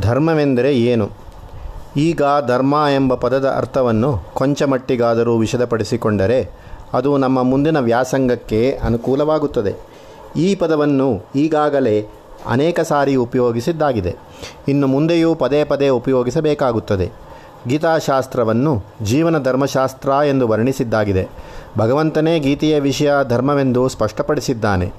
ಧರ್ಮವೆಂದರೆ ಏನು? ಈಗ ಧರ್ಮ ಎಂಬ ಪದದ ಅರ್ಥವನ್ನು ಕೊಂಚ ಮಟ್ಟಿಗಾದರೂ ವಿಶದಪಡಿಸಿಕೊಂಡರೆ ಅದು ನಮ್ಮ ಮುಂದಿನ ವ್ಯಾಸಂಗಕ್ಕೆ ಅನುಕೂಲವಾಗುತ್ತದೆ. ಈ ಪದವನ್ನು ಈಗಾಗಲೇ ಅನೇಕ ಸಾರಿ ಉಪಯೋಗಿಸಿದ್ದಾಗಿದೆ. ಇನ್ನು ಮುಂದೆಯೂ ಪದೇ ಪದೇ ಉಪಯೋಗಿಸಬೇಕಾಗುತ್ತದೆ. ಗೀತಾಶಾಸ್ತ್ರವನ್ನು ಜೀವನ ಧರ್ಮಶಾಸ್ತ್ರ ಎಂದು ವರ್ಣಿಸಿದ್ದಾಗಿದೆ. ಭಗವಂತನೇ ಗೀತೆಯ ವಿಷಯ ಧರ್ಮವೆಂದು ಸ್ಪಷ್ಟಪಡಿಸಿದ್ದಾನೆ.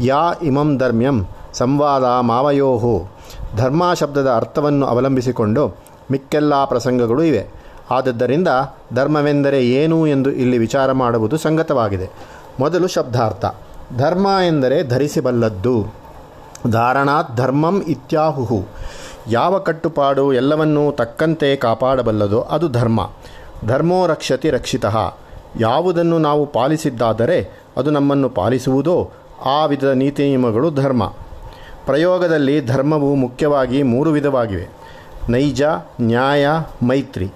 ಯಾ ಇಮಂ ಧರ್ಮ್ಯಂ ಸಂವಾದ ಮಾವಯೋಹು. ಧರ್ಮ ಶಬ್ದದ ಅರ್ಥವನ್ನು ಅವಲಂಬಿಸಿಕೊಂಡು ಮಿಕ್ಕೆಲ್ಲ ಪ್ರಸಂಗಗಳು ಇವೆ. ಆದದ್ದರಿಂದ ಧರ್ಮವೆಂದರೆ ಏನು ಎಂದು ಇಲ್ಲಿ ವಿಚಾರ ಮಾಡುವುದು ಸಂಗತವಾಗಿದೆ. ಮೊದಲು ಶಬ್ದಾರ್ಥ. ಧರ್ಮ ಎಂದರೆ ಧರಿಸಬಲ್ಲದ್ದು. ಧಾರಣಾತ್ ಧರ್ಮಂ ಇತ್ಯಾಹುಹು. ಯಾವ ಕಟ್ಟುಪಾಡು ಎಲ್ಲವನ್ನೂ ತಕ್ಕಂತೆ ಕಾಪಾಡಬಲ್ಲದೋ ಅದು ಧರ್ಮ. ಧರ್ಮೋ ರಕ್ಷತಿ ರಕ್ಷಿತಃ. ಯಾವುದನ್ನು ನಾವು ಪಾಲಿಸಿದ್ದಾದರೆ ಅದು ನಮ್ಮನ್ನು ಪಾಲಿಸುವುದೋ ಆ ವಿಧದ ನೀತಿ ನಿಯಮಗಳು ಧರ್ಮ. ಪ್ರಯೋಗದಲ್ಲಿ ಧರ್ಮವು ಮುಖ್ಯವಾಗಿ ಮೂರು ವಿಧವಾಗಿವೆ. ನೈಜ, ನ್ಯಾಯ, ಮೈತ್ರಿ.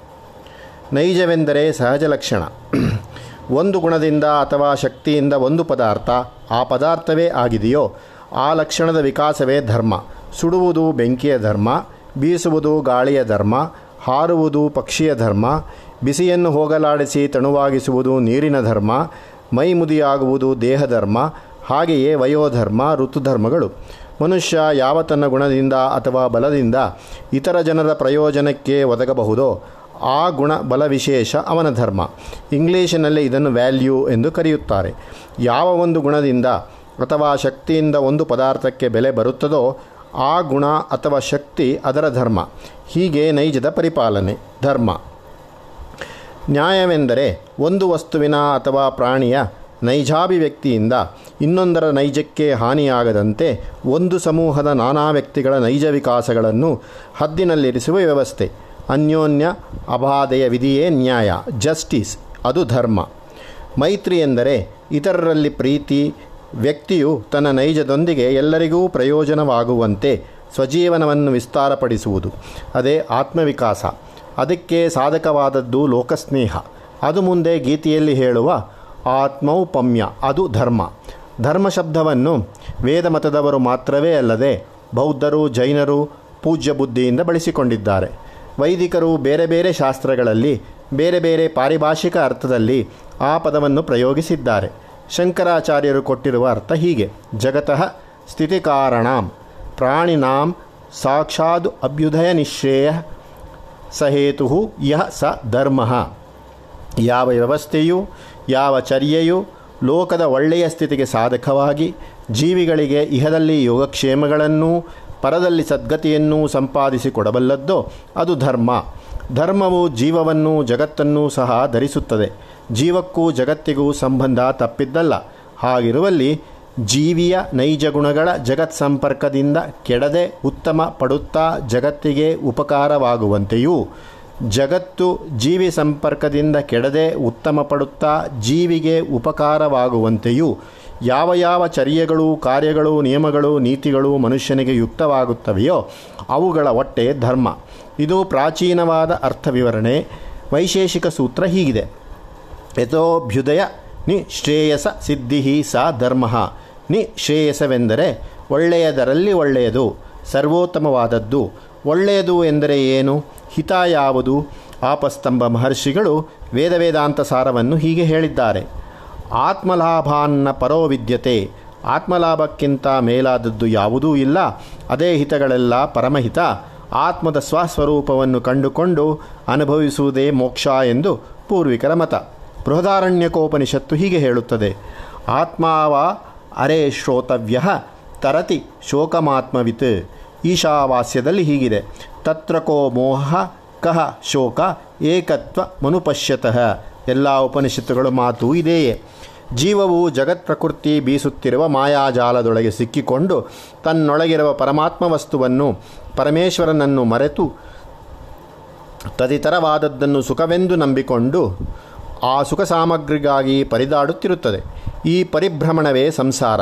ನೈಜವೆಂದರೆ ಸಹಜ ಲಕ್ಷಣ. ಒಂದು ಗುಣದಿಂದ ಅಥವಾ ಶಕ್ತಿಯಿಂದ ಒಂದು ಪದಾರ್ಥ ಆ ಪದಾರ್ಥವೇ ಆಗಿದೆಯೋ ಆ ಲಕ್ಷಣದ ವಿಕಾಸವೇ ಧರ್ಮ. ಸುಡುವುದು ಬೆಂಕಿಯ ಧರ್ಮ, ಬೀಸುವುದು ಗಾಳಿಯ ಧರ್ಮ, ಹಾರುವುದು ಪಕ್ಷಿಯ ಧರ್ಮ, ಬಿಸಿಯನ್ನು ಹೋಗಲಾಡಿಸಿ ತಣುವಾಗಿಸುವುದು ನೀರಿನ ಧರ್ಮ ಮೈ ಮುದಿಯಾಗುವುದು ದೇಹಧರ್ಮ, ಹಾಗೆಯೇ ವಯೋಧರ್ಮ, ಋತುಧರ್ಮಗಳು. ಮನುಷ್ಯ ಯಾವ ತನ್ನ ಗುಣದಿಂದ ಅಥವಾ ಬಲದಿಂದ ಇತರ ಜನರ ಪ್ರಯೋಜನಕ್ಕೆ ಒದಗಬಹುದೋ ಆ ಗುಣ ಬಲ ವಿಶೇಷ ಅವನ ಧರ್ಮ. ಇಂಗ್ಲೀಷಿನಲ್ಲಿ ಇದನ್ನು ವ್ಯಾಲ್ಯೂ ಎಂದು ಕರೆಯುತ್ತಾರೆ. ಯಾವ ಒಂದು ಗುಣದಿಂದ ಅಥವಾ ಶಕ್ತಿಯಿಂದ ಒಂದು ಪದಾರ್ಥಕ್ಕೆ ಬೆಲೆ ಬರುತ್ತದೋ ಆ ಗುಣ ಅಥವಾ ಶಕ್ತಿ ಅದರ ಧರ್ಮ. ಹೀಗೆ ನೈಜದ ಪರಿಪಾಲನೆ, ಧರ್ಮ. ನ್ಯಾಯವೆಂದರೆ ಒಂದು ವಸ್ತುವಿನ ಅಥವಾ ಪ್ರಾಣಿಯ ನೈಜಾಭಿವ್ಯಕ್ತಿಯಿಂದ ಇನ್ನೊಂದರ ನೈಜಕ್ಕೆ ಹಾನಿಯಾಗದಂತೆ ಒಂದು ಸಮೂಹದ ನಾನಾ ವ್ಯಕ್ತಿಗಳ ನೈಜ ವಿಕಾಸಗಳನ್ನು ಹದ್ದಿನಲ್ಲಿರಿಸುವ ವ್ಯವಸ್ಥೆ. ಅನ್ಯೋನ್ಯ ಅಬಾಧೆಯ ವಿಧಿಯೇ ನ್ಯಾಯ. ಜಸ್ಟಿಸ್, ಅದು ಧರ್ಮ. ಮೈತ್ರಿ ಎಂದರೆ ಇತರರಲ್ಲಿ ಪ್ರೀತಿ, ವ್ಯಕ್ತಿಯು ತನ್ನ ನೈಜದೊಂದಿಗೆ ಎಲ್ಲರಿಗೂ ಪ್ರಯೋಜನವಾಗುವಂತೆ ಸ್ವಜೀವನವನ್ನು ವಿಸ್ತಾರಪಡಿಸುವುದು. ಅದೇ ಆತ್ಮವಿಕಾಸ. ಅದಕ್ಕೆ ಸಾಧಕವಾದದ್ದು ಲೋಕಸ್ನೇಹ. ಅದು ಮುಂದೆ ಗೀತೆಯಲ್ಲಿ ಹೇಳುವ ಆತ್ಮೌಪಮ್ಯ, ಅದು ಧರ್ಮ. ಧರ್ಮ ಶಬ್ದವನ್ನು ವೇದ ಮತದವರು ಮಾತ್ರವೇ ಅಲ್ಲದೆ ಬೌದ್ಧರು, ಜೈನರು ಪೂಜ್ಯ ಬುದ್ಧಿಯಿಂದ ಬಳಸಿಕೊಂಡಿದ್ದಾರೆ. ವೈದಿಕರು ಬೇರೆ ಬೇರೆ ಶಾಸ್ತ್ರಗಳಲ್ಲಿ, ಬೇರೆ ಬೇರೆ ಪಾರಿಭಾಷಿಕ ಅರ್ಥದಲ್ಲಿ ಆ ಪದವನ್ನು ಪ್ರಯೋಗಿಸಿದ್ದಾರೆ. ಶಂಕರಾಚಾರ್ಯರು ಕೊಟ್ಟಿರುವ ಅರ್ಥ ಹೀಗೆ. ಜಗತಃ ಸ್ಥಿತಿಕಾರಣಾಂ, ಪ್ರಾಣಿನಾಂ ಸಾಕ್ಷಾದು ಅಭ್ಯುದಯ ನಿಶ್ರೇಯ ಸಹೇತು ಯಹ ಸ ಧರ್ಮ. ಯಾವ ವ್ಯವಸ್ಥೆಯು ಯಾವ ಚರ್ಯೆಯು ಲೋಕದ ಒಳ್ಳೆಯ ಸ್ಥಿತಿಗೆ ಸಾಧಕವಾಗಿ, ಜೀವಿಗಳಿಗೆ ಇಹದಲ್ಲಿ ಯೋಗಕ್ಷೇಮಗಳನ್ನೂ, ಪರದಲ್ಲಿ ಸದ್ಗತಿಯನ್ನೂ ಸಂಪಾದಿಸಿಕೊಡಬಲ್ಲದ್ದೋ ಅದು ಧರ್ಮ. ಧರ್ಮವು ಜೀವವನ್ನು ಜಗತ್ತನ್ನೂ ಸಹ ಧರಿಸುತ್ತದೆ. ಜೀವಕ್ಕೂ ಜಗತ್ತಿಗೂ ಸಂಬಂಧ ತಪ್ಪಿದ್ದಲ್ಲ. ಹಾಗಿರುವಲ್ಲಿ ಜೀವಿಯ ನೈಜ ಗುಣಗಳ ಜಗತ್ ಸಂಪರ್ಕದಿಂದ ಕೆಡದೆ ಉತ್ತಮ ಪಡುತ್ತಾ ಜಗತ್ತಿಗೆ ಉಪಕಾರವಾಗುವಂತೆಯೂ ಜಗತ್ತು ಜೀವಿ ಸಂಪರ್ಕದಿಂದ ಕೆಡದೆ ಉತ್ತಮ ಪಡುತ್ತಾ ಜೀವಿಗೆ ಉಪಕಾರವಾಗುವಂತೆಯೂ ಯಾವ ಯಾವ ಚರ್ಯಗಳು, ಕಾರ್ಯಗಳು, ನಿಯಮಗಳು, ನೀತಿಗಳು ಮನುಷ್ಯನಿಗೆ ಯುಕ್ತವಾಗುತ್ತವೆಯೋ ಅವುಗಳ ಒಟ್ಟೆ ಧರ್ಮ. ಇದು ಪ್ರಾಚೀನವಾದ ಅರ್ಥವಿವರಣೆ. ವೈಶೇಷಿಕ ಸೂತ್ರ ಹೀಗಿದೆ. ಯಥೋಭ್ಯುದಯ ನಿಶ್ರೇಯಸ ಸಿದ್ಧಿ ಸ ಧರ್ಮ. ನಿಶ್ರೇಯಸವೆಂದರೆ ಒಳ್ಳೆಯದರಲ್ಲಿ ಒಳ್ಳೆಯದು, ಸರ್ವೋತ್ತಮವಾದದ್ದು. ಒಳ್ಳೆಯದು ಎಂದರೆ ಏನು? ಹಿತ ಯಾವುದು? ಆಪಸ್ತಂಭ ಮಹರ್ಷಿಗಳು ವೇದವೇದಾಂತ ಸಾರವನ್ನು ಹೀಗೆ ಹೇಳಿದ್ದಾರೆ. ಆತ್ಮಲಾಭಾನ್ನ ಪರೋ ವಿದ್ಯತೆ ಆತ್ಮಲಾಭಕ್ಕಿಂತ ಮೇಲಾದದ್ದು ಯಾವುದೂ ಇಲ್ಲ. ಅದೇ ಹಿತಗಳೆಲ್ಲ ಪರಮಹಿತ. ಆತ್ಮದ ಸ್ವಸ್ವರೂಪವನ್ನು ಕಂಡುಕೊಂಡು ಅನುಭವಿಸುವುದೇ ಮೋಕ್ಷ ಎಂದು ಪೂರ್ವಿಕರ ಮತ. ಬೃಹದಾರಣ್ಯಕೋಪನಿಷತ್ತು ಹೀಗೆ ಹೇಳುತ್ತದೆ. ಆತ್ಮಾವ ಅರೆ ಶ್ರೋತವ್ಯ ತರತಿ ಶೋಕಮಾತ್ಮವಿತ್. ಈಶಾವಾಸ್ಯದಲ್ಲಿ ಹೀಗಿದೆ. ತತ್ರ ಕೋ ಮೋಹ ಕಹ ಶೋಕ ಏಕತ್ವ ಮನುಪಶ್ಯತಃ. ಎಲ್ಲ ಉಪನಿಷತ್ತುಗಳು ಮಾತು ಇದೆಯೇ. ಜೀವವು ಜಗತ್ ಪ್ರಕೃತಿ ಬೀಸುತ್ತಿರುವ ಮಾಯಾಜಾಲದೊಳಗೆ ಸಿಕ್ಕಿಕೊಂಡು ತನ್ನೊಳಗಿರುವ ಪರಮಾತ್ಮ ವಸ್ತುವನ್ನು ಪರಮೇಶ್ವರನನ್ನು ಮರೆತು ತದಿತರವಾದದ್ದನ್ನು ಸುಖವೆಂದು ನಂಬಿಕೊಂಡು ಆ ಸುಖ ಸಾಮಗ್ರಿಗಾಗಿ ಪರಿದಾಡುತ್ತಿರುತ್ತದೆ. ಈ ಪರಿಭ್ರಮಣವೇ ಸಂಸಾರ.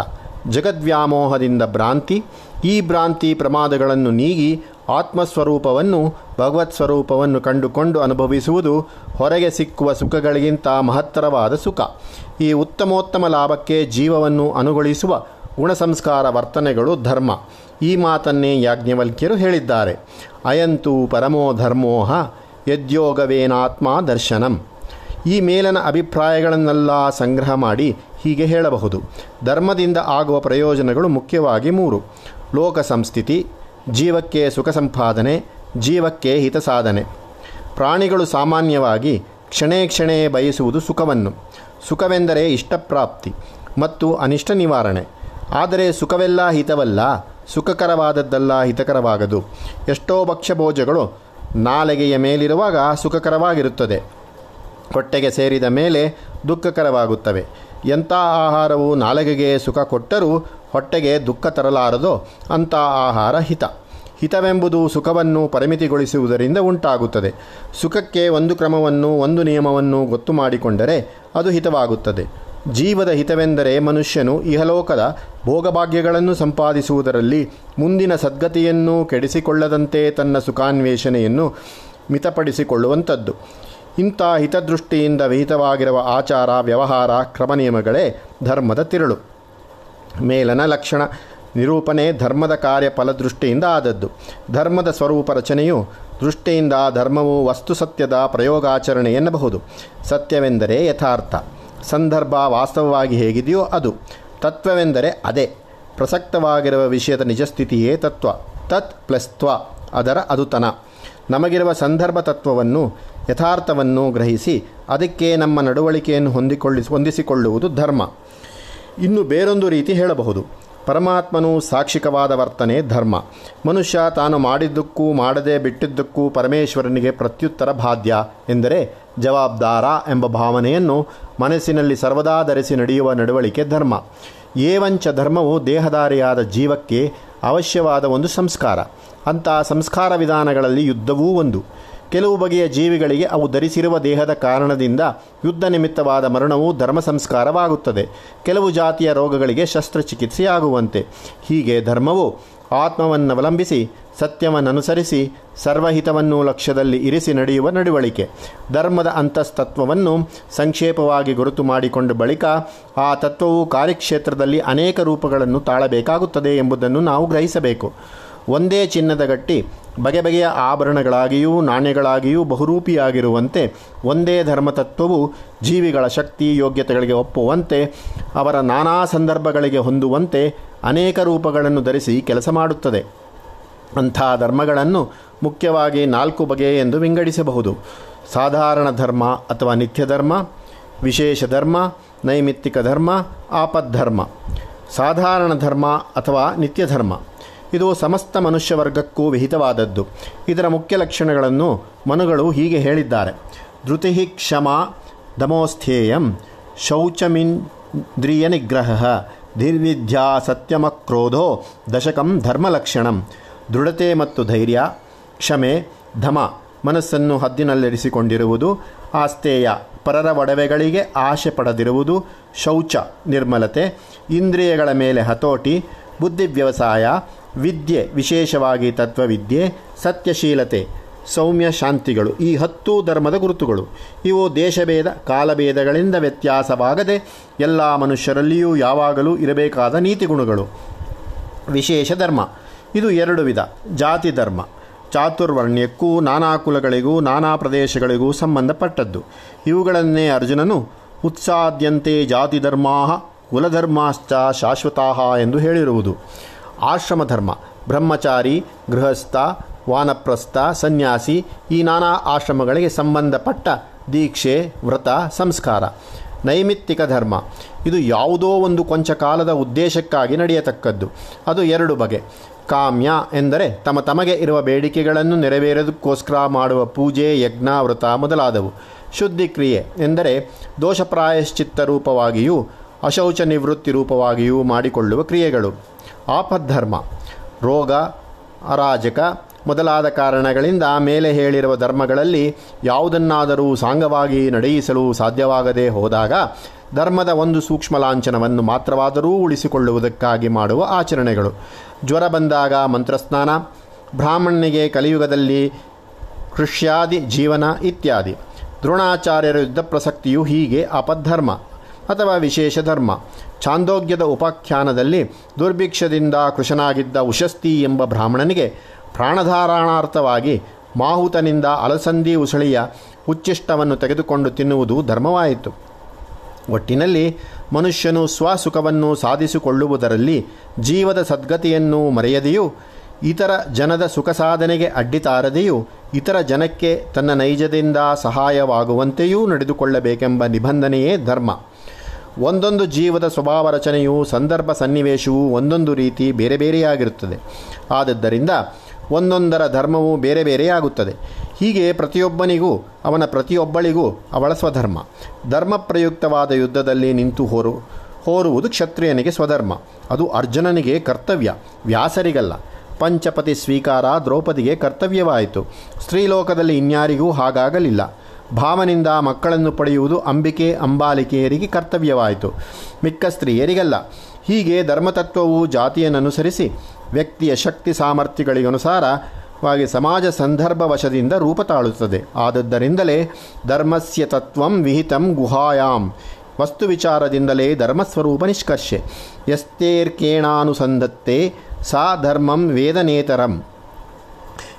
ಜಗದ್ವ್ಯಾಮೋಹದಿಂದ ಭ್ರಾಂತಿ. ಈ ಭ್ರಾಂತಿ ಪ್ರಮಾದಗಳನ್ನು ನೀಗಿ ಆತ್ಮಸ್ವರೂಪವನ್ನು, ಭಗವತ್ ಸ್ವರೂಪವನ್ನು ಕಂಡುಕೊಂಡು ಅನುಭವಿಸುವುದು ಹೊರಗೆ ಸಿಕ್ಕುವ ಸುಖಗಳಿಗಿಂತ ಮಹತ್ತರವಾದ ಸುಖ. ಈ ಉತ್ತಮೋತ್ತಮ ಲಾಭಕ್ಕೆ ಜೀವವನ್ನು ಅನುಗೊಳಿಸುವ ಗುಣಸಂಸ್ಕಾರ ವರ್ತನೆಗಳು ಧರ್ಮ. ಈ ಮಾತನ್ನೇ ಯಾಜ್ಞವಲ್ಕ್ಯರು ಹೇಳಿದ್ದಾರೆ. ಅಯಂತು ಪರಮೋ ಧರ್ಮೋಹ ಯದ್ಯೋಗವೇನಾತ್ಮ ದರ್ಶನಂ. ಈ ಮೇಲನ ಅಭಿಪ್ರಾಯಗಳನ್ನೆಲ್ಲ ಸಂಗ್ರಹ ಮಾಡಿ ಹೀಗೆ ಹೇಳಬಹುದು. ಧರ್ಮದಿಂದ ಆಗುವ ಪ್ರಯೋಜನಗಳು ಮುಖ್ಯವಾಗಿ ಮೂರು. ಲೋಕ ಸಂಸ್ಥಿತಿ ಜೀವಕ್ಕೆ ಸುಖ ಸಂಪಾದನೆ, ಜೀವಕ್ಕೆ ಹಿತ ಸಾಧನೆ. ಪ್ರಾಣಿಗಳು ಸಾಮಾನ್ಯವಾಗಿ ಕ್ಷಣೇ ಕ್ಷಣೇ ಬಯಸುವುದು ಸುಖವನ್ನು. ಸುಖವೆಂದರೆ ಇಷ್ಟಪ್ರಾಪ್ತಿ ಮತ್ತು ಅನಿಷ್ಟ ನಿವಾರಣೆ. ಆದರೆ ಸುಖವೆಲ್ಲ ಹಿತವಲ್ಲ, ಸುಖಕರವಾದದ್ದಲ್ಲ ಹಿತಕರವಾಗದು. ಎಷ್ಟೋ ಭಕ್ಷ್ಯಭೋಜಗಳು ನಾಲಿಗೆಯ ಮೇಲಿರುವಾಗ ಸುಖಕರವಾಗಿರುತ್ತದೆ. ಹೊಟ್ಟೆಗೆ ಸೇರಿದ ಮೇಲೆ ದುಃಖಕರವಾಗುತ್ತವೆ. ಎಂಥ ಆಹಾರವು ನಾಲಿಗೆಗೆ ಸುಖ ಕೊಟ್ಟರೂ ಹೊಟ್ಟೆಗೆ ದುಃಖ ತರಲಾರದೋ ಅಂಥ ಆಹಾರ ಹಿತ. ಹಿತವೆಂಬುದು ಸುಖವನ್ನು ಪರಿಮಿತಿಗೊಳಿಸುವುದರಿಂದ ಉಂಟಾಗುತ್ತದೆ. ಸುಖಕ್ಕೆ ಒಂದು ಕ್ರಮವನ್ನು, ಒಂದು ನಿಯಮವನ್ನು ಗೊತ್ತು ಮಾಡಿಕೊಂಡರೆ ಅದು ಹಿತವಾಗುತ್ತದೆ. ಜೀವದ ಹಿತವೆಂದರೆ ಮನುಷ್ಯನು ಇಹಲೋಕದ ಭೋಗಭಾಗ್ಯಗಳನ್ನು ಸಂಪಾದಿಸುವುದರಲ್ಲಿ ಮುಂದಿನ ಸದ್ಗತಿಯನ್ನು ಕೆಡಿಸಿಕೊಳ್ಳದಂತೆ ತನ್ನ ಸುಖಾನ್ವೇಷಣೆಯನ್ನು ಮಿತಪಡಿಸಿಕೊಳ್ಳುವಂಥದ್ದು. ಇಂಥ ಹಿತದೃಷ್ಟಿಯಿಂದ ವಿಹಿತವಾಗಿರುವ ಆಚಾರ, ವ್ಯವಹಾರ, ಕ್ರಮ ನಿಯಮಗಳೇ ಧರ್ಮದ ತಿರುಳು. ಮೇಲನ ಲಕ್ಷಣ. ನಿರೂಪಣೆ ಧರ್ಮದ ಕಾರ್ಯ ಫಲದೃಷ್ಟಿಯಿಂದ ಆದದ್ದು. ಧರ್ಮದ ಸ್ವರೂಪ ರಚನೆಯು ದೃಷ್ಟಿಯಿಂದ ಧರ್ಮವು ವಸ್ತು ಸತ್ಯದ ಪ್ರಯೋಗಾಚರಣೆ ಎನ್ನಬಹುದು. ಸತ್ಯವೆಂದರೆ ಯಥಾರ್ಥ. ಸಂದರ್ಭ ವಾಸ್ತವವಾಗಿ ಹೇಗಿದೆಯೋ ಅದು. ತತ್ವವೆಂದರೆ ಅದೇ. ಪ್ರಸಕ್ತವಾಗಿರುವ ವಿಷಯದ ನಿಜಸ್ಥಿತಿಯೇ ತತ್ವ. ತತ್ ಪ್ಲಸ್ ತ್ವ. ಅದರ ಅದುತನ. ನಮಗಿರುವ ಸಂದರ್ಭ ತತ್ವವನ್ನು, ಯಥಾರ್ಥವನ್ನು ಗ್ರಹಿಸಿ, ಅದಕ್ಕೆ ನಮ್ಮ ನಡವಳಿಕೆಯನ್ನು ಹೊಂದಿಕೊಳ್ಳಿ, ಹೊಂದಿಸಿಕೊಳ್ಳುವುದು ಧರ್ಮ. ಇನ್ನು ಬೇರೊಂದು ರೀತಿ ಹೇಳಬಹುದು. ಪರಮಾತ್ಮನು ಸಾಕ್ಷಿಕವಾದ ವರ್ತನೆ, ಧರ್ಮ. ಮನುಷ್ಯ ತಾನು ಮಾಡಿದ್ದಕ್ಕೂ ಮಾಡದೆ ಬಿಟ್ಟಿದ್ದಕ್ಕೂ ಪರಮೇಶ್ವರನಿಗೆ ಪ್ರತ್ಯುತ್ತರ ಬಾಧ್ಯ ಎಂದರೆ ಜವಾಬ್ದಾರ ಎಂಬ ಭಾವನೆಯನ್ನು ಮನಸ್ಸಿನಲ್ಲಿ ಸರ್ವದಾ ಧರಿಸಿ ನಡೆಯುವ ನಡವಳಿಕೆ ಧರ್ಮ. ಏವಂಚ ಧರ್ಮವು ದೇಹಧಾರಿಯಾದ ಜೀವಕ್ಕೆ ಅವಶ್ಯವಾದ ಒಂದು ಸಂಸ್ಕಾರ. ಅಂಥ ಸಂಸ್ಕಾರ ವಿಧಾನಗಳಲ್ಲಿ ಯುದ್ಧವೂ ಒಂದು. ಕೆಲವು ಬಗೆಯ ಜೀವಿಗಳಿಗೆ ಅವು ಧರಿಸಿರುವ ದೇಹದ ಕಾರಣದಿಂದ ಯುದ್ಧ ನಿಮಿತ್ತವಾದ ಮರಣವು ಧರ್ಮ ಸಂಸ್ಕಾರವಾಗುತ್ತದೆ. ಕೆಲವು ಜಾತಿಯ ರೋಗಗಳಿಗೆ ಶಸ್ತ್ರಚಿಕಿತ್ಸೆಯಾಗುವಂತೆ. ಹೀಗೆ ಧರ್ಮವು ಆತ್ಮವನ್ನವಲಂಬಿಸಿ, ಸತ್ಯವನ್ನನುಸರಿಸಿ, ಸರ್ವಹಿತವನ್ನು ಲಕ್ಷ್ಯದಲ್ಲಿ ಇರಿಸಿ ನಡೆಯುವ ನಡವಳಿಕೆ. ಧರ್ಮದ ಅಂತಸ್ತತ್ವವನ್ನು ಸಂಕ್ಷೇಪವಾಗಿ ಗುರುತು ಮಾಡಿಕೊಂಡ ಬಳಿಕ ಆ ತತ್ವವು ಕಾರ್ಯಕ್ಷೇತ್ರದಲ್ಲಿ ಅನೇಕ ರೂಪಗಳನ್ನು ತಾಳಬೇಕಾಗುತ್ತದೆ ಎಂಬುದನ್ನು ನಾವು ಗ್ರಹಿಸಬೇಕು. ಒಂದೇ ಚಿನ್ನದ ಗಟ್ಟಿ, ಬಗೆ ಬಗೆಯ ಆಭರಣಗಳಾಗಿಯೂ ನಾಣ್ಯಗಳಾಗಿಯೂ ಬಹುರೂಪಿಯಾಗಿರುವಂತೆ ಒಂದೇ ಧರ್ಮತತ್ವವು ಜೀವಿಗಳ ಶಕ್ತಿ ಯೋಗ್ಯತೆಗಳಿಗೆ ಒಪ್ಪುವಂತೆ, ಅವರ ನಾನಾ ಸಂದರ್ಭಗಳಿಗೆ ಹೊಂದುವಂತೆ ಅನೇಕ ರೂಪಗಳನ್ನು ಧರಿಸಿ ಕೆಲಸ ಮಾಡುತ್ತದೆ. ಅಂಥ ಧರ್ಮಗಳನ್ನು ಮುಖ್ಯವಾಗಿ ನಾಲ್ಕು ಬಗೆ ಎಂದು ವಿಂಗಡಿಸಬಹುದು. ಸಾಧಾರಣ ಧರ್ಮ ಅಥವಾ ನಿತ್ಯ ಧರ್ಮ, ವಿಶೇಷ ಧರ್ಮ, ನೈಮಿತ್ತಿಕ ಧರ್ಮ, ಆಪದ್ಧರ್ಮ. ಸಾಧಾರಣ ಧರ್ಮ ಅಥವಾ ನಿತ್ಯ ಧರ್ಮ. ಇದು ಸಮಸ್ತ ಮನುಷ್ಯ ವರ್ಗಕ್ಕೂ ವಿಹಿತವಾದದ್ದು. ಇದರ ಮುಖ್ಯ ಲಕ್ಷಣಗಳನ್ನು ಮನುಗಳು ಹೀಗೆ ಹೇಳಿದ್ದಾರೆ. ಧೃತಿ ಕ್ಷಮ ದಮೋಸ್ಥೇಯಂ ಶೌಚಮಿಂದ್ರಿಯ ನಿಗ್ರಹ ಸತ್ಯಮ ಕ್ರೋಧೋ ದಶಕಂ ಧರ್ಮಲಕ್ಷಣಂ ದೃಢತೆ ಮತ್ತು ಧೈರ್ಯ, ಕ್ಷಮೆ, ಧಮ ಮನಸ್ಸನ್ನು ಹದ್ದಿನಲ್ಲಿರಿಸಿಕೊಂಡಿರುವುದು ಆಸ್ತೇಯ ಪರರ ಒಡವೆಗಳಿಗೆ ಆಶೆ ಪಡೆದಿರುವುದು, ಶೌಚ ನಿರ್ಮಲತೆ, ಇಂದ್ರಿಯಗಳ ಮೇಲೆ ಹತೋಟಿ, ಬುದ್ಧಿ ವ್ಯವಸಾಯ ವಿದ್ಯೆ, ವಿಶೇಷವಾಗಿ ತತ್ವವಿದ್ಯೆ, ಸತ್ಯಶೀಲತೆ, ಸೌಮ್ಯ ಶಾಂತಿಗಳು, ಈ ಹತ್ತು ಧರ್ಮದ ಗುರುತುಗಳು. ಇವು ದೇಶಭೇದ, ಕಾಲಭೇದಗಳಿಂದ ವ್ಯತ್ಯಾಸವಾಗದೆ ಎಲ್ಲ ಮನುಷ್ಯರಲ್ಲಿಯೂ ಯಾವಾಗಲೂ ಇರಬೇಕಾದ ನೀತಿಗುಣಗಳು. ವಿಶೇಷ ಧರ್ಮ. ಇದು ಎರಡು ವಿಧ. ಜಾತಿ ಧರ್ಮ. ಚಾತುರ್ವರ್ಣ್ಯಕ್ಕೂ, ನಾನಾ ಕುಲಗಳಿಗೂ, ನಾನಾ ಪ್ರದೇಶಗಳಿಗೂ ಸಂಬಂಧಪಟ್ಟದ್ದು. ಇವುಗಳನ್ನೇ ಅರ್ಜುನನು ಉತ್ಸಾದ್ಯಂತೆ ಜಾತಿ ಧರ್ಮಾ ಕುಲಧರ್ಮಾಶ್ಚ ಶಾಶ್ವತಾ ಎಂದು ಹೇಳಿರುವುದು. ಆಶ್ರಮ ಧರ್ಮ ಬ್ರಹ್ಮಚಾರಿ, ಗೃಹಸ್ಥ, ವಾನಪ್ರಸ್ಥ, ಸನ್ಯಾಸಿ ಈ ನಾನಾ ಆಶ್ರಮಗಳಿಗೆ ಸಂಬಂಧಪಟ್ಟ ದೀಕ್ಷೆ, ವ್ರತ, ಸಂಸ್ಕಾರ. ನೈಮಿತ್ತಿಕ ಧರ್ಮ. ಇದು ಯಾವುದೋ ಒಂದು ಕೊಂಚ ಕಾಲದ ಉದ್ದೇಶಕ್ಕಾಗಿ ನಡೆಯತಕ್ಕದ್ದು. ಅದು ಎರಡು ಬಗೆ. ಕಾಮ್ಯ ಎಂದರೆ ತಮ್ಮ ತಮಗೆ ಇರುವ ಬೇಡಿಕೆಗಳನ್ನು ನೆರವೇರೋದಕ್ಕೋಸ್ಕರ ಮಾಡುವ ಪೂಜೆ, ಯಜ್ಞ, ವ್ರತ ಮೊದಲಾದವು. ಶುದ್ಧಿಕ್ರಿಯೆ ಎಂದರೆ ದೋಷಪ್ರಾಯಶ್ಚಿತ್ತ ರೂಪವಾಗಿಯೂ ಅಶೌಚ ನಿವೃತ್ತಿ ರೂಪವಾಗಿಯೂ ಮಾಡಿಕೊಳ್ಳುವ ಕ್ರಿಯೆಗಳು. ಆಪದ್ಧರ್ಮ, ರೋಗ, ಅರಾಜಕ ಮೊದಲಾದ ಕಾರಣಗಳಿಂದ ಮೇಲೆ ಹೇಳಿರುವ ಧರ್ಮಗಳಲ್ಲಿ ಯಾವುದನ್ನಾದರೂ ಸಾಂಗವಾಗಿ ನಡೆಯಿಸಲು ಸಾಧ್ಯವಾಗದೇ ಹೋದಾಗ ಧರ್ಮದ ಒಂದು ಸೂಕ್ಷ್ಮ ಲಾಂಛನವನ್ನು ಮಾತ್ರವಾದರೂ ಉಳಿಸಿಕೊಳ್ಳುವುದಕ್ಕಾಗಿ ಮಾಡುವ ಆಚರಣೆಗಳು. ಜ್ವರ ಬಂದಾಗ ಮಂತ್ರಸ್ನಾನ, ಬ್ರಾಹ್ಮಣನಿಗೆ ಕಲಿಯುಗದಲ್ಲಿ ಕೃಷ್ಯಾದಿ ಜೀವನ ಇತ್ಯಾದಿ. ದ್ರೋಣಾಚಾರ್ಯರ ಯುದ್ಧ ಪ್ರಸಕ್ತಿಯು ಹೀಗೆ ಅಪಧರ್ಮ ಅಥವಾ ವಿಶೇಷ ಧರ್ಮ. ಛಾಂದೋಗ್ಯದ ಉಪಾಖ್ಯಾನದಲ್ಲಿ ದುರ್ಭಿಕ್ಷದಿಂದ ಕೃಶನಾಗಿದ್ದ ಉಶಸ್ತಿ ಎಂಬ ಬ್ರಾಹ್ಮಣನಿಗೆ ಪ್ರಾಣಧಾರಣಾರ್ಥವಾಗಿ ಮಾಹುತನಿಂದ ಅಲಸಂದಿ ಉಸಳಿಯ ಉಚ್ಚಿಷ್ಟವನ್ನು ತೆಗೆದುಕೊಂಡು ತಿನ್ನುವುದು ಧರ್ಮವಾಯಿತು. ಒಟ್ಟಿನಲ್ಲಿ ಮನುಷ್ಯನು ಸ್ವಸುಖವನ್ನು ಸಾಧಿಸಿಕೊಳ್ಳುವುದರಲ್ಲಿ ಜೀವದ ಸದ್ಗತಿಯನ್ನು ಮರೆಯದೆಯೂ, ಇತರ ಜನದ ಸುಖ ಸಾಧನೆಗೆ ಅಡ್ಡಿತಾರದೆಯೂ, ಇತರ ಜನಕ್ಕೆ ತನ್ನ ನೈಜದಿಂದ ಸಹಾಯವಾಗುವಂತೆಯೂ ನಡೆದುಕೊಳ್ಳಬೇಕೆಂಬ ನಿಬಂಧನೆಯೇ ಧರ್ಮ. ಒಂದೊಂದು ಜೀವದ ಸ್ವಭಾವ ರಚನೆಯು ಸಂದರ್ಭ ಸನ್ನಿವೇಶವು ಒಂದೊಂದು ರೀತಿ ಬೇರೆ ಬೇರೆಯಾಗಿರುತ್ತದೆ. ಆದದ್ದರಿಂದ ಒಂದೊಂದರ ಧರ್ಮವು ಬೇರೆ ಬೇರೆಯಾಗುತ್ತದೆ. ಹೀಗೆ ಪ್ರತಿಯೊಬ್ಬನಿಗೂ, ಅವನ ಪ್ರತಿಯೊಬ್ಬಳಿಗೂ ಅವಳ ಸ್ವಧರ್ಮ. ಧರ್ಮ ಪ್ರಯುಕ್ತವಾದ ಯುದ್ಧದಲ್ಲಿ ನಿಂತು ಹೋರು, ಹೋರುವುದು ಕ್ಷತ್ರಿಯನಿಗೆ ಸ್ವಧರ್ಮ. ಅದು ಅರ್ಜುನನಿಗೆ ಕರ್ತವ್ಯ, ವ್ಯಾಸರಿಗಲ್ಲ. ಪಂಚಪತಿ ಸ್ವೀಕಾರ ದ್ರೌಪದಿಗೆ ಕರ್ತವ್ಯವಾಯಿತು. ಸ್ತ್ರೀಲೋಕದಲ್ಲಿ ಇನ್ಯಾರಿಗೂ ಹಾಗಾಗಲಿಲ್ಲ. ಭಾವನಿಂದ ಮಕ್ಕಳನ್ನು ಪಡೆಯುವುದು ಅಂಬಿಕೆ, ಅಂಬಾಲಿಕೆಯರಿಗೆ ಕರ್ತವ್ಯವಾಯಿತು. ಮಿಕ್ಕ ಸ್ತ್ರೀಯರಿಗಲ್ಲ. ಹೀಗೆ ಧರ್ಮತತ್ವವು ಜಾತಿಯನ್ನನುಸರಿಸಿ, ವ್ಯಕ್ತಿಯ ಶಕ್ತಿ ಸಾಮರ್ಥ್ಯಗಳಿಗನುಸಾರವಾಗಿ ಸಮಾಜ ಸಂದರ್ಭ ವಶದಿಂದ ರೂಪ ತಾಳುತ್ತದೆ. ಆದದ್ದರಿಂದಲೇ ಧರ್ಮಸ್ಯ ತತ್ವಂ ವಿಹಿತಂ ಗುಹಾಯಾಂ. ವಸ್ತು ವಿಚಾರದಿಂದಲೇ ಧರ್ಮಸ್ವರೂಪ ನಿಷ್ಕರ್ಷೆ. ಯಸ್ತೇರ್ಕೇಣಾನುಸಂಧತ್ತೆ, ಸಾ ಧರ್ಮಂ ವೇದನೇತರಂ.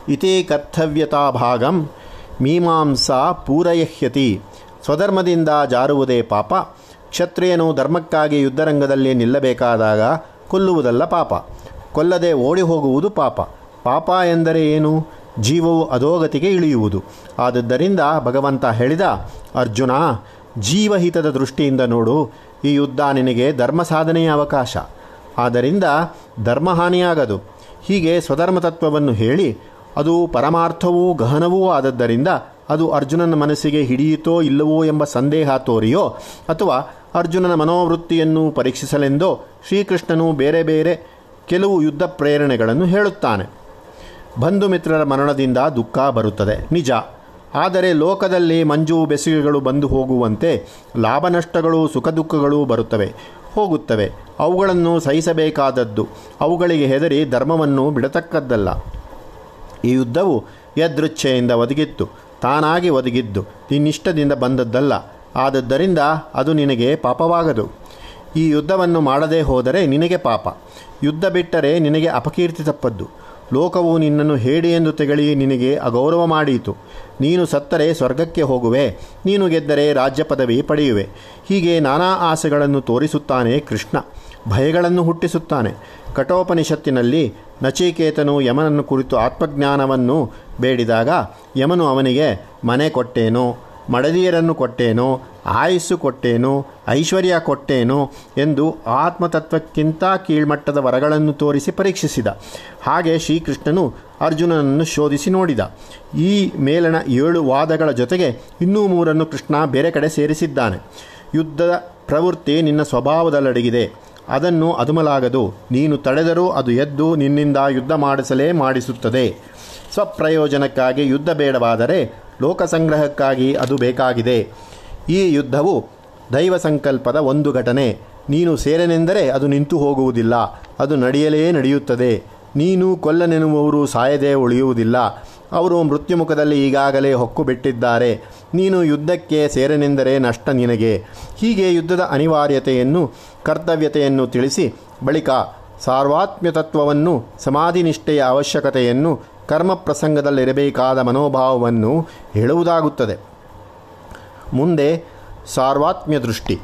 ಇತೇ ಕರ್ತವ್ಯತಾ ಭಾಗಂ ಮೀಮಾಂಸಾ ಪೂರಯಹ್ಯತಿ. ಸ್ವಧರ್ಮದಿಂದ ಜಾರುವುದೇ ಪಾಪ. ಕ್ಷತ್ರಿಯನು ಧರ್ಮಕ್ಕಾಗಿ ಯುದ್ಧರಂಗದಲ್ಲಿ ನಿಲ್ಲಬೇಕಾದಾಗ ಕೊಲ್ಲುವುದಲ್ಲ ಪಾಪ. ಕೊಲ್ಲದೆ ಓಡಿ ಹೋಗುವುದು ಪಾಪ. ಪಾಪ ಎಂದರೆ ಏನು? ಜೀವವು ಅಧೋಗತಿಗೆ ಇಳಿಯುವುದು. ಆದದ್ದರಿಂದ ಭಗವಂತ ಹೇಳಿದ, ಅರ್ಜುನ, ಜೀವಹಿತದ ದೃಷ್ಟಿಯಿಂದ ನೋಡು. ಈ ಯುದ್ಧ ನಿನಗೆ ಧರ್ಮ ಸಾಧನೆಯ ಅವಕಾಶ. ಆದ್ದರಿಂದ ಧರ್ಮಹಾನಿಯಾಗದು. ಹೀಗೆ ಸ್ವಧರ್ಮ ತತ್ವವನ್ನು ಹೇಳಿ ಅದು ಪರಮಾರ್ಥವೂ ಗಹನವೂ ಆದದ್ದರಿಂದ ಅದು ಅರ್ಜುನನ ಮನಸ್ಸಿಗೆ ಹಿಡಿಯಿತೋ ಇಲ್ಲವೋ ಎಂಬ ಸಂದೇಹ ತೋರಿಯೋ ಅಥವಾ ಅರ್ಜುನನ ಮನೋವೃತ್ತಿಯನ್ನು ಪರೀಕ್ಷಿಸಲೆಂದೋ ಶ್ರೀಕೃಷ್ಣನು ಬೇರೆ ಬೇರೆ ಕೆಲವು ಯುದ್ಧ ಪ್ರೇರಣೆಗಳನ್ನು ಹೇಳುತ್ತಾನೆ. ಬಂಧು ಮಿತ್ರರ ಮರಣದಿಂದ ದುಃಖ ಬರುತ್ತದೆ. ನಿಜ. ಆದರೆ ಲೋಕದಲ್ಲಿ ಮಂಜು ಬೆಸುಗೆಗಳು ಬಂದು ಹೋಗುವಂತೆ ಲಾಭ ನಷ್ಟಗಳು ಸುಖ ದುಃಖಗಳು ಬರುತ್ತವೆ, ಹೋಗುತ್ತವೆ. ಅವುಗಳನ್ನು ಸಹಿಸಬೇಕಾದದ್ದು ಅವುಗಳಿಗೆ ಹೆದರಿ ಧರ್ಮವನ್ನು ಬಿಡತಕ್ಕದ್ದಲ್ಲ. ಈ ಯುದ್ಧವು ಯದೃಚ್ಛೆಯಿಂದ ಒದಗಿತ್ತು. ತಾನಾಗಿ ಒದಗಿದ್ದು. ನಿನ್ನಿಷ್ಟದಿಂದ ಬಂದದ್ದಲ್ಲ. ಆದದ್ದರಿಂದ ಅದು ನಿನಗೆ ಪಾಪವಾಗದು. ಈ ಯುದ್ಧವನ್ನು ಮಾಡದೇ ಹೋದರೆ ನಿನಗೆ ಪಾಪ. ಯುದ್ಧ ಬಿಟ್ಟರೆ ನಿನಗೆ ಅಪಕೀರ್ತಿ ತಪ್ಪದ್ದು. ಲೋಕವು ನಿನ್ನನ್ನು ಹೇಡಿ ಎಂದು ತೆಗಳಿ ನಿನಗೆ ಅಗೌರವ ಮಾಡೀತು. ನೀನು ಸತ್ತರೆ ಸ್ವರ್ಗಕ್ಕೆ ಹೋಗುವೆ. ನೀನು ಗೆದ್ದರೆ ರಾಜ್ಯ ಪದವಿ ಪಡೆಯುವೆ. ಹೀಗೆ ನಾನಾ ಆಸೆಗಳನ್ನು ತೋರಿಸುತ್ತಾನೆ ಕೃಷ್ಣ. ಭಯಗಳನ್ನು ಹುಟ್ಟಿಸುತ್ತಾನೆ. ಕಠೋಪನಿಷತ್ತಿನಲ್ಲಿ ನಚಿಕೇತನು ಯಮನನ್ನು ಕುರಿತು ಆತ್ಮಜ್ಞಾನವನ್ನು ಬೇಡಿದಾಗ ಯಮನು ಅವನಿಗೆ, ಮನೆ ಕೊಟ್ಟೇನೋ? ಮಡದಿಯರನ್ನು ಕೊಟ್ಟೇನೋ, ಆಯಸ್ಸು ಕೊಟ್ಟೇನೋ, ಐಶ್ವರ್ಯ ಕೊಟ್ಟೇನೋ ಎಂದು ಆತ್ಮತತ್ವಕ್ಕಿಂತ ಕೀಳ್ಮಟ್ಟದ ವರಗಳನ್ನು ತೋರಿಸಿ ಪರೀಕ್ಷಿಸಿದ. ಹಾಗೆ ಶ್ರೀಕೃಷ್ಣನು ಅರ್ಜುನನನ್ನು ಶೋಧಿಸಿ ನೋಡಿದ. ಈ ಮೇಲಣ ಏಳು ವಾದಗಳ ಜೊತೆಗೆ ಇನ್ನೂ ಮೂರನ್ನು ಕೃಷ್ಣ ಬೇರೆ ಕಡೆ ಸೇರಿಸಿದ್ದಾನೆ. ಯುದ್ಧದ ಪ್ರವೃತ್ತಿ ನಿನ್ನ ಸ್ವಭಾವದಲ್ಲಡಗಿದೆ. ಅದನ್ನು ಅದುಮಲಾಗದು. ನೀನು ತಡೆದರೂ ಅದು ಎದ್ದು ನಿನ್ನಿಂದ ಯುದ್ಧ ಮಾಡಿಸಲೇ ಮಾಡಿಸುತ್ತದೆ. ಸ್ವಪ್ರಯೋಜನಕ್ಕಾಗಿ ಯುದ್ಧ ಬೇಡವಾದರೆ ಲೋಕಸಂಗ್ರಹಕ್ಕಾಗಿ ಅದು ಬೇಕಾಗಿದೆ. ಈ ಯುದ್ಧವು ದೈವ ಸಂಕಲ್ಪದ ಒಂದು ಘಟನೆ. ನೀನು ಸೇರನೆಂದರೆ ಅದು ನಿಂತು ಹೋಗುವುದಿಲ್ಲ. ಅದು ನಡೆಯಲೇ ನಡೆಯುತ್ತದೆ. ನೀನು ಕೊಲ್ಲನೆನ್ನುವವರು ಸಾಯದೆ ಉಳಿಯುವುದಿಲ್ಲ. ಅವರು ಮೃತ್ಯುಮುಖದಲ್ಲಿ ಈಗಾಗಲೇ ಹೊಕ್ಕು ಬಿಟ್ಟಿದ್ದಾರೆ ನೀನು ಯುದ್ಧಕ್ಕೆ ಸೇರನೆಂದರೆ ನಷ್ಟ ನಿನಗೆ. ಹೀಗೆ ಯುದ್ಧದ ಅನಿವಾರ್ಯತೆಯನ್ನು, ಕರ್ತವ್ಯತೆಯನ್ನು ತಿಳಿಸಿ, ಬಳಿಕ ಸಾರ್ವಾತ್ಮ್ಯತತ್ವವನ್ನು ಸಮಾಧಿ ನಿಷ್ಠೆಯ ಅವಶ್ಯಕತೆಯನ್ನು ಕರ್ಮ ಪ್ರಸಂಗದಲ್ಲಿರಬೇಕಾದ ಮನೋಭಾವವನ್ನು ಹೇಳುವುದಾಗುತ್ತದೆ. ಮುಂದೆ ಸಾರ್ವಾತ್ಮ್ಯ ದೃಷ್ಟಿ.